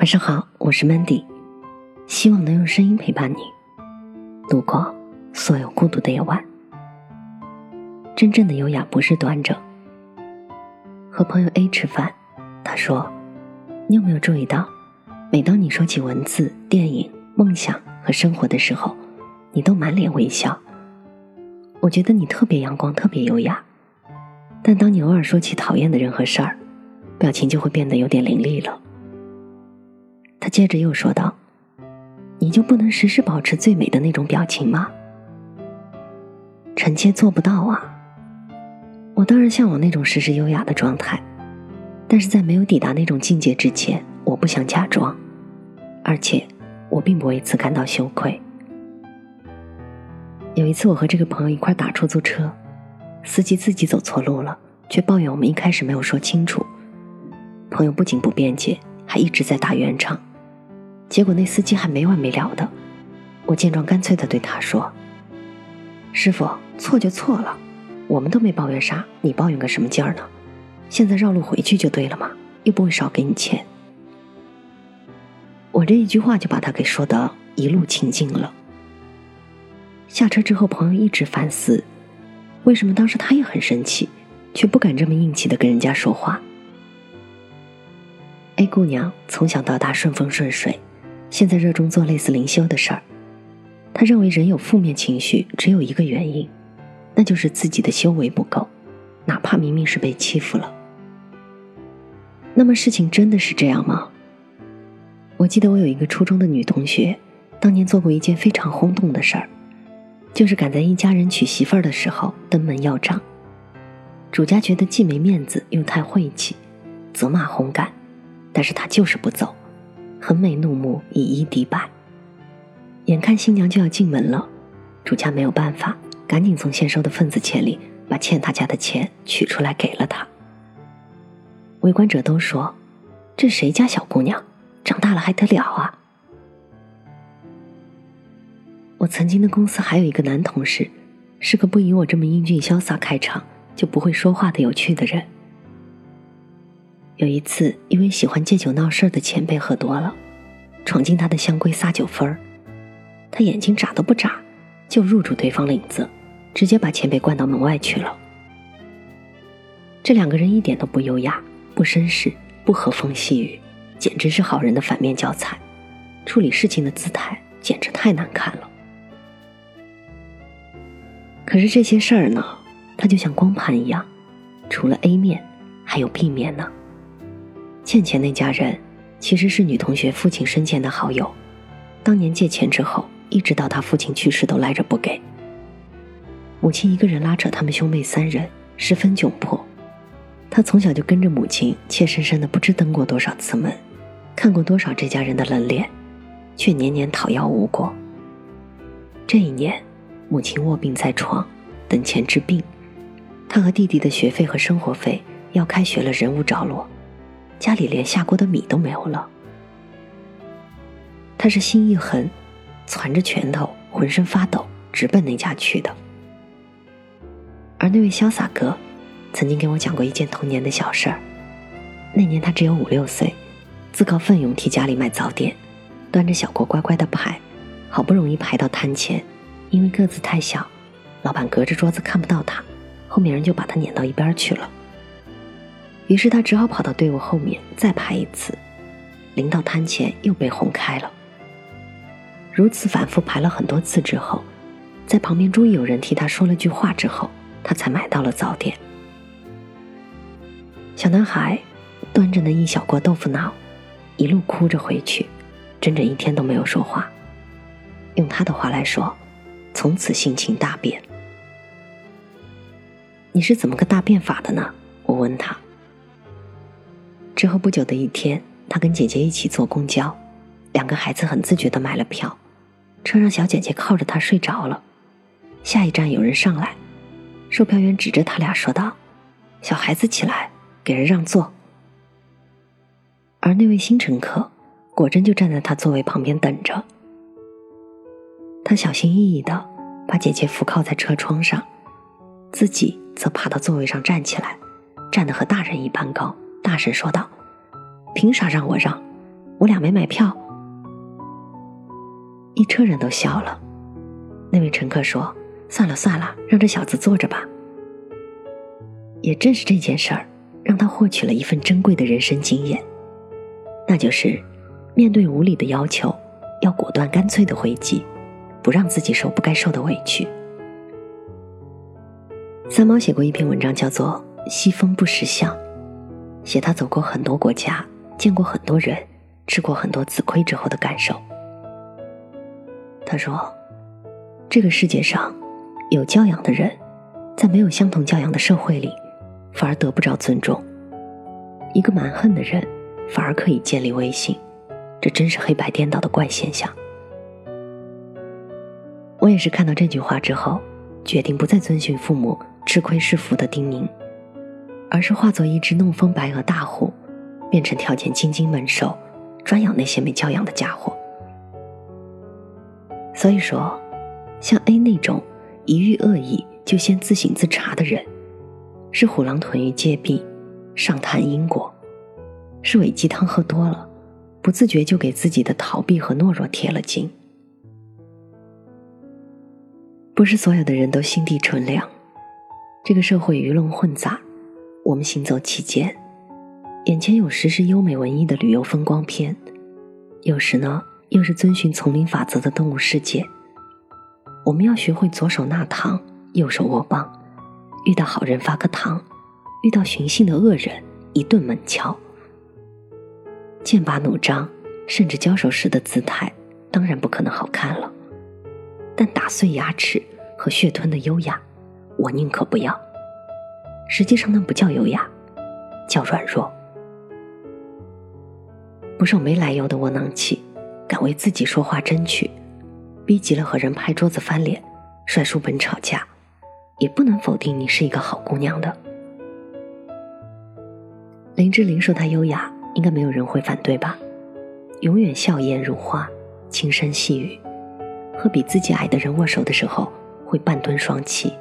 晚上好，我是 Mandy，希望能用声音陪伴你度过所有孤独的夜晚。真正的优雅不是端着。和朋友 A 吃饭，他说：“你有没有注意到，每当你说起文字、电影、梦想和生活的时候，你都满脸微笑。我觉得你特别阳光，特别优雅。但当你偶尔说起讨厌的人和事儿，表情就会变得有点凌厉了。”他接着又说道：“你就不能时时保持最美的那种表情吗？”臣妾做不到啊。我当然向往那种时时优雅的状态，但是在没有抵达那种境界之前，我不想假装，而且我并不为此感到羞愧。有一次，我和这个朋友一块打出租车，司机自己走错路了，却抱怨我们一开始没有说清楚。朋友不仅不辩解，还一直在打圆场。结果那司机还没完没了的，我见状干脆的对他说：“师傅，错就错了，我们都没抱怨啥，你抱怨个什么劲儿呢？现在绕路回去就对了嘛，又不会少给你钱。”我这一句话就把他给说的一路清净了。下车之后，朋友一直反思，为什么当时他也很生气，却不敢这么硬气的跟人家说话。A 姑娘从小到大顺风顺水。现在热衷做类似灵修的事儿，他认为人有负面情绪只有一个原因，那就是自己的修为不够，哪怕明明是被欺负了。那么事情真的是这样吗？我记得我有一个初中的女同学，当年做过一件非常轰动的事儿，就是赶在一家人娶媳妇儿的时候登门要账，主家觉得既没面子又太晦气，责骂轰赶，但是她就是不走。横眉怒目，以一敌百。眼看新娘就要进门了，主家没有办法，赶紧从现收的份子钱里把欠他家的钱取出来给了他。围观者都说：“这谁家小姑娘，长大了还得了啊！”我曾经的公司还有一个男同事，是个不以我这么英俊潇洒开场就不会说话的有趣的人。有一次，一位喜欢借酒闹事的前辈喝多了，闯进他的香闺撒酒疯儿，他眼睛眨都不眨，就入住对方领子，直接把前辈灌到门外去了。这两个人一点都不优雅，不绅士，不和风细雨，简直是好人的反面教材，处理事情的姿态简直太难看了。可是这些事儿呢，它就像光盘一样，除了 A 面，还有 B 面呢。倩倩那家人其实是女同学父亲生前的好友，当年借钱之后，一直到他父亲去世都赖着不给。母亲一个人拉扯他们兄妹三人，十分窘迫。他从小就跟着母亲，怯生生的不知登过多少次门，看过多少这家人的冷脸，却年年讨要无果。这一年，母亲卧病在床，等钱治病，他和弟弟的学费和生活费要开学了，人无着落。家里连下锅的米都没有了，他是心一横，攥着拳头，浑身发抖，直奔那家去的。而那位潇洒哥，曾经给我讲过一件童年的小事儿。那年他只有五六岁，自告奋勇替家里卖早点，端着小锅乖乖的排，好不容易排到摊前，因为个子太小，老板隔着桌子看不到他，后面人就把他撵到一边去了。于是他只好跑到队伍后面再排一次，临到摊前又被轰开了。如此反复排了很多次之后，在旁边终于有人替他说了句话之后，他才买到了早点。小男孩端着那一小锅豆腐脑，一路哭着回去，整整一天都没有说话。用他的话来说，从此性情大变。你是怎么个大变法的呢？我问他。之后不久的一天，他跟姐姐一起坐公交，两个孩子很自觉的买了票，车上小姐姐靠着他睡着了。下一站有人上来，售票员指着他俩说道：“小孩子起来，给人让座。”而那位新乘客果真就站在他座位旁边等着。他小心翼翼的把姐姐扶靠在车窗上，自己则爬到座位上站起来，站得和大人一般高。大声说道：“凭啥让我让？我俩没买票。”一车人都笑了。那位乘客说：“算了算了，让这小子坐着吧。”也正是这件事儿，让他获取了一份珍贵的人生经验，那就是面对无理的要求，要果断干脆的回击，不让自己受不该受的委屈。三毛写过一篇文章，叫做《西风不识相》，写他走过很多国家，见过很多人，吃过很多次亏之后的感受。他说：“这个世界上，有教养的人，在没有相同教养的社会里，反而得不着尊重；一个蛮横的人，反而可以建立威信。这真是黑白颠倒的怪现象。”我也是看到这句话之后，决定不再遵循父母吃亏是福的叮咛，而是化作一只弄风白额大虎，变成条件金睛猛兽，专养那些没教养的家伙。所以说，像 A 那种一遇恶意就先自省自查的人，是虎狼屯于芥壁，上谈因果，是伪鸡汤喝多了，不自觉就给自己的逃避和懦弱贴了金。不是所有的人都心地纯良，这个社会鱼龙混杂，我们行走其间，眼前有时是优美文艺的旅游风光片，有时呢。又是遵循丛林法则的动物世界，我们要学会左手纳糖，右手握棒，遇到好人发个糖，遇到寻衅的恶人一顿猛敲。剑拔弩张，甚至交手时的姿态，当然不可能好看了。但打碎牙齿和血吞的优雅，我宁可不要。实际上那不叫优雅，叫软弱，不受没来由的窝囊气。敢为自己说话争取，逼急了和人拍桌子翻脸，摔书本吵架，也不能否定你是一个好姑娘的。林志玲说她优雅，应该没有人会反对吧？永远笑颜如花，轻声细语，和比自己矮的人握手的时候会半蹲双膝，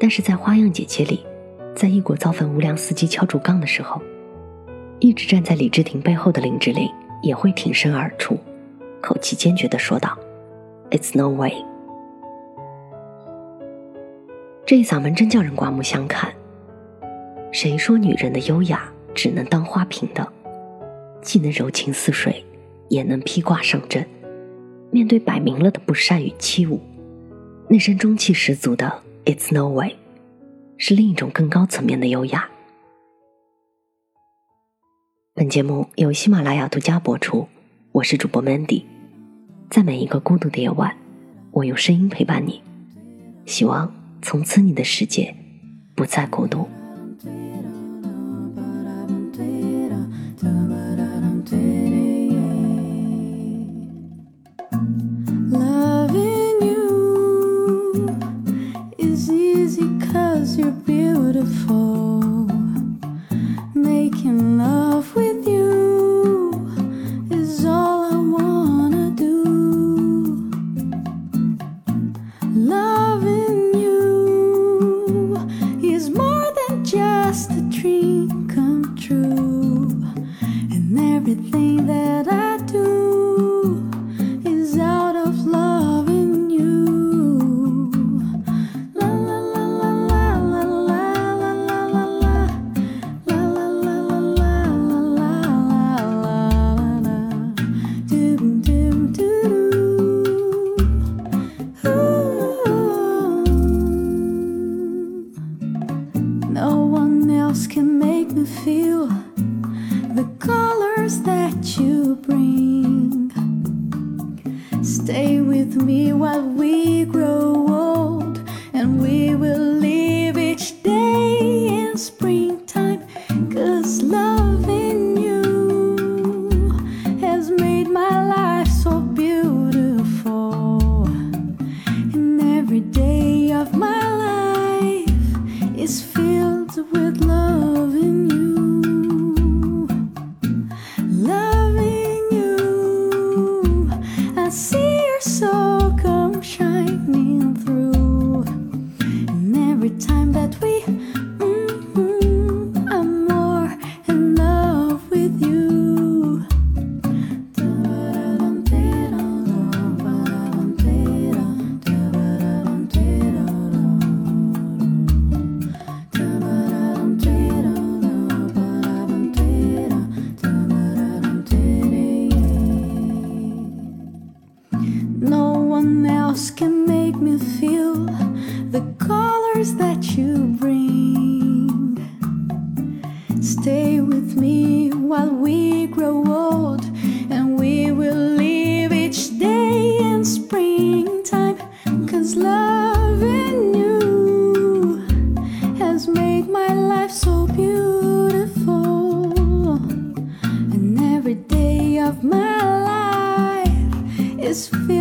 但是在花样姐姐里，在异国遭逢无良司机敲竹杠的时候，一直站在李治廷背后的林志玲。也会挺身而出，口气坚决的说道：“It's no way。”这一嗓门真叫人刮目相看。谁说女人的优雅只能当花瓶的？既能柔情似水，也能披挂上阵。面对摆明了的不善与欺侮，那身中气十足的 “It's no way”，是另一种更高层面的优雅。本节目由喜马拉雅独家播出，我是主播 Mandy，在每一个孤独的夜晚，我用声音陪伴你，希望从此你的世界不再孤独。everything that while we grow old, and we will live each day in springtime. Cause loving you has made my life so beautiful. And every day of my life is filled